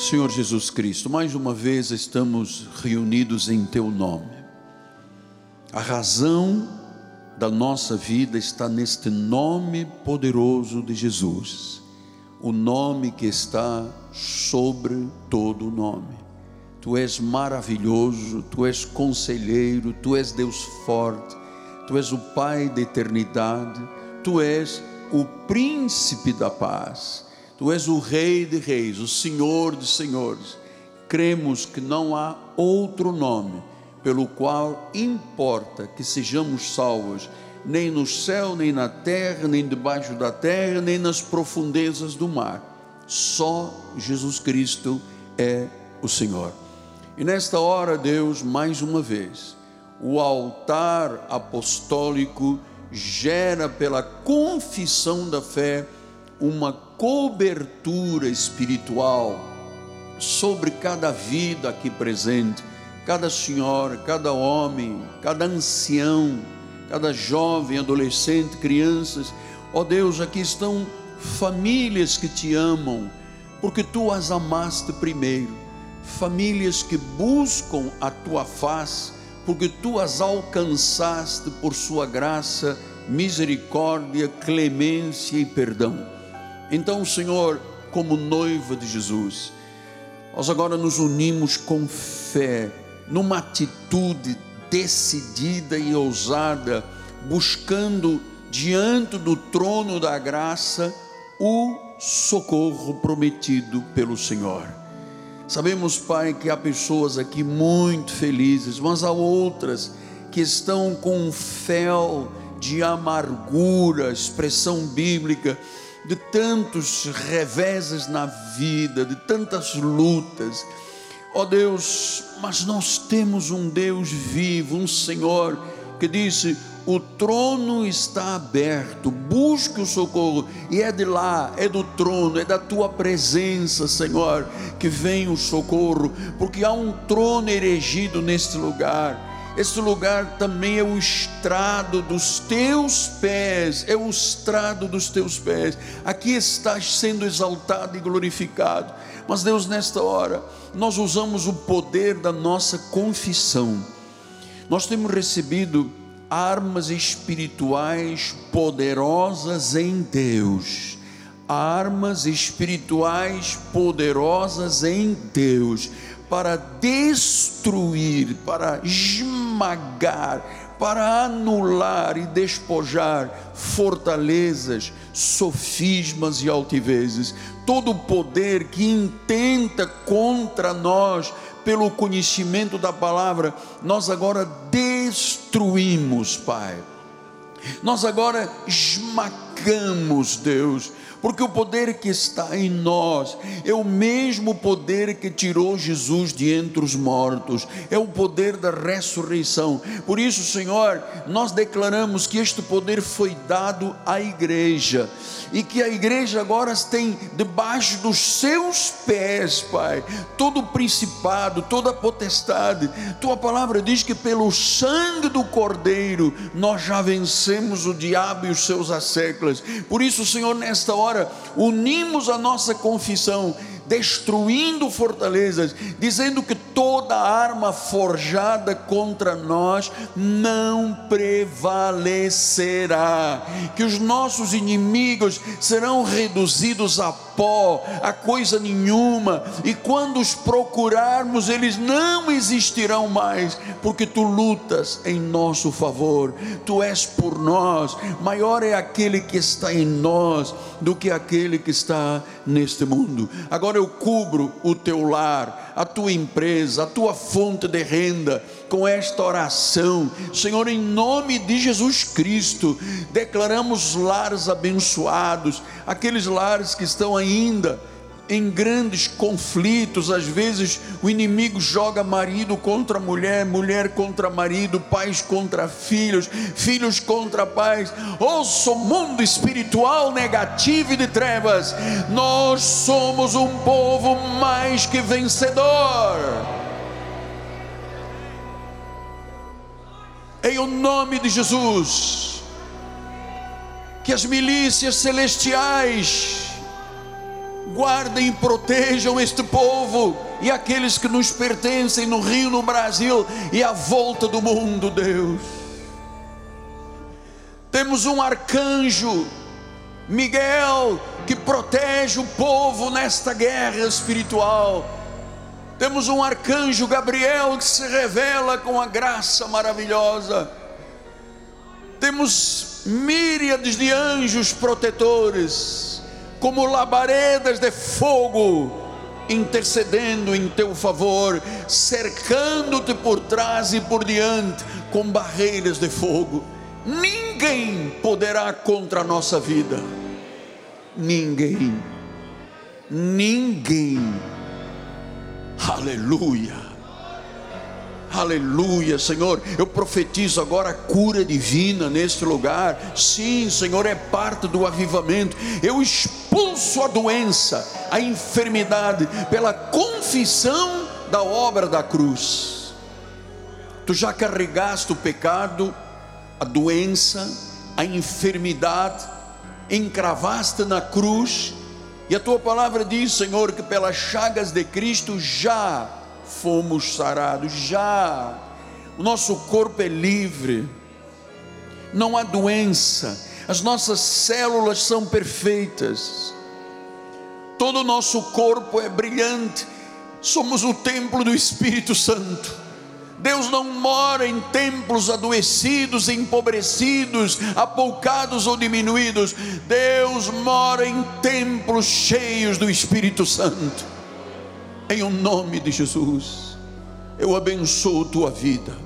Senhor Jesus Cristo, mais uma vez estamos reunidos em Teu nome. A razão da nossa vida está neste nome poderoso de Jesus, o nome que está sobre todo nome. Tu és maravilhoso, Tu és conselheiro, Tu és Deus forte, Tu és o Pai da eternidade, Tu és o príncipe da paz. Tu és o Rei de Reis, o Senhor de Senhores. Cremos que não há outro nome pelo qual importa que sejamos salvos, nem no céu, nem na terra, nem debaixo da terra, nem nas profundezas do mar. Só Jesus Cristo é o Senhor. E nesta hora, Deus, mais uma vez, o altar apostólico gera pela confissão da fé uma cobertura espiritual sobre cada vida aqui presente, cada senhora, cada homem, cada ancião, cada jovem, adolescente, crianças. Ó oh Deus, aqui estão famílias que te amam, porque tu as amaste primeiro, famílias que buscam a tua face, porque tu as alcançaste por sua graça, misericórdia, clemência e perdão. Então, Senhor, como noiva de Jesus, nós agora nos unimos com fé, numa atitude decidida e ousada, buscando diante do trono da graça o socorro prometido pelo Senhor. Sabemos, Pai, que há pessoas aqui muito felizes, mas há outras que estão com um fel de amargura, expressão bíblica, de tantos reveses na vida, de tantas lutas. Ó oh Deus, mas nós temos um Deus vivo, um Senhor que disse: o trono está aberto, busque o socorro, e é de lá, é do trono, é da tua presença, Senhor, que vem o socorro, porque há um trono erigido neste lugar este lugar também é o estrado dos teus pés, é o estrado dos teus pés. Aqui estás sendo exaltado e glorificado. Mas Deus, nesta hora, nós usamos o poder da nossa confissão. Nós temos recebido armas espirituais poderosas em Deus. Armas espirituais poderosas em Deus para destruir, para esmagar, para anular e despojar fortalezas, sofismas e altivezes, todo o poder que intenta contra nós, pelo conhecimento da palavra, nós agora destruímos, Pai. Nós agora esmagamos, Deus, porque o poder que está em nós é o mesmo poder que tirou Jesus de entre os mortos, é o poder da ressurreição. Por isso, Senhor, nós declaramos que este poder foi dado à igreja e que a igreja agora tem debaixo dos seus pés, Pai, todo o principado, toda a potestade. Tua palavra diz que pelo sangue do Cordeiro nós já vencemos o diabo e os seus asseclas. Por isso, Senhor, nesta hora agora unimos a nossa confissão, destruindo fortalezas, dizendo que toda arma forjada contra nós não prevalecerá, que os nossos inimigos serão reduzidos a pó, a coisa nenhuma, e quando os procurarmos, eles não existirão mais, porque tu lutas em nosso favor, tu és por nós, maior é aquele que está em nós do que aquele que está neste mundo. Agora eu cubro o teu lar, a tua empresa, a tua fonte de renda com esta oração. Senhor, em nome de Jesus Cristo, declaramos lares abençoados, aqueles lares que estão ainda em grandes conflitos, às vezes o inimigo joga marido contra mulher, mulher contra marido, pais contra filhos, filhos contra pais. Ouça o mundo espiritual negativo e de trevas. Nós somos um povo mais que vencedor. Em o nome de Jesus, que as milícias celestiais guardem e protejam este povo e aqueles que nos pertencem no Rio, no Brasil e à volta do mundo, Deus. Temos um arcanjo, Miguel, que protege o povo nesta guerra espiritual. Temos um arcanjo, Gabriel, que se revela com a graça maravilhosa. Temos míriades de anjos protetores, como labaredas de fogo, intercedendo em teu favor, cercando-te por trás e por diante com barreiras de fogo. Ninguém poderá contra a nossa vida. Ninguém. Ninguém. Aleluia. Aleluia, Senhor. Eu profetizo agora a cura divina neste lugar. Sim, Senhor, é parte do avivamento. Eu expulso a doença, a enfermidade, pela confissão da obra da cruz. Tu já carregaste o pecado, a doença, a enfermidade, encravaste na cruz, e a tua palavra diz, Senhor, que pelas chagas de Cristo já fomos sarados, já. O nosso corpo é livre, não há doença, as nossas células são perfeitas, todo o nosso corpo é brilhante, somos o templo do Espírito Santo. Deus não mora em templos adoecidos, empobrecidos, apoucados ou diminuídos. Deus mora em templos cheios do Espírito Santo em o nome de Jesus, eu abençoo tua vida,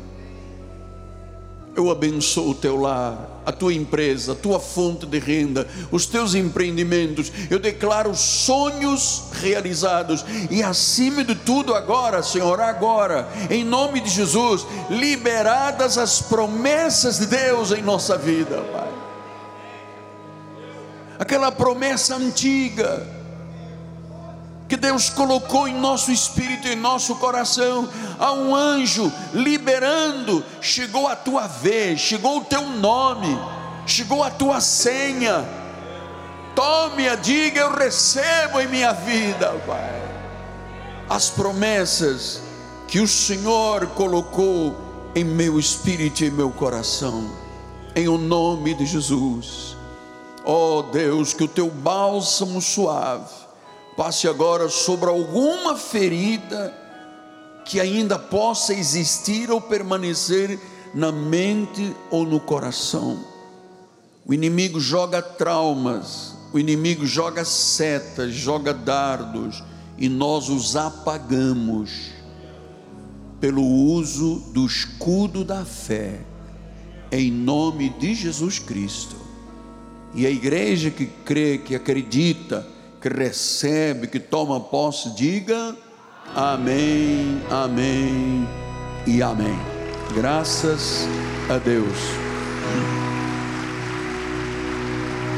eu abençoo o teu lar, a tua empresa, a tua fonte de renda, os teus empreendimentos. Eu declaro sonhos realizados e acima de tudo agora, Senhor, agora, em nome de Jesus, liberadas as promessas de Deus em nossa vida, Pai. Aquela promessa antiga Deus colocou em nosso espírito, em nosso coração. Há um anjo liberando. Chegou a tua vez, chegou o teu nome, chegou a tua senha. Tome-a, diga: Eu recebo em minha vida, Pai. As promessas que o Senhor colocou em meu espírito e em meu coração, em o nome de Jesus. Ó oh Deus, que o teu bálsamo suave passe agora sobre alguma ferida que ainda possa existir ou permanecer na mente ou no coração. O inimigo joga traumas, o inimigo joga setas, joga dardos, e nós os apagamos pelo uso do escudo da fé, em nome de Jesus Cristo. E a igreja que crê, que acredita, que recebe, que toma posse, diga amém, amém e amém. Graças a Deus.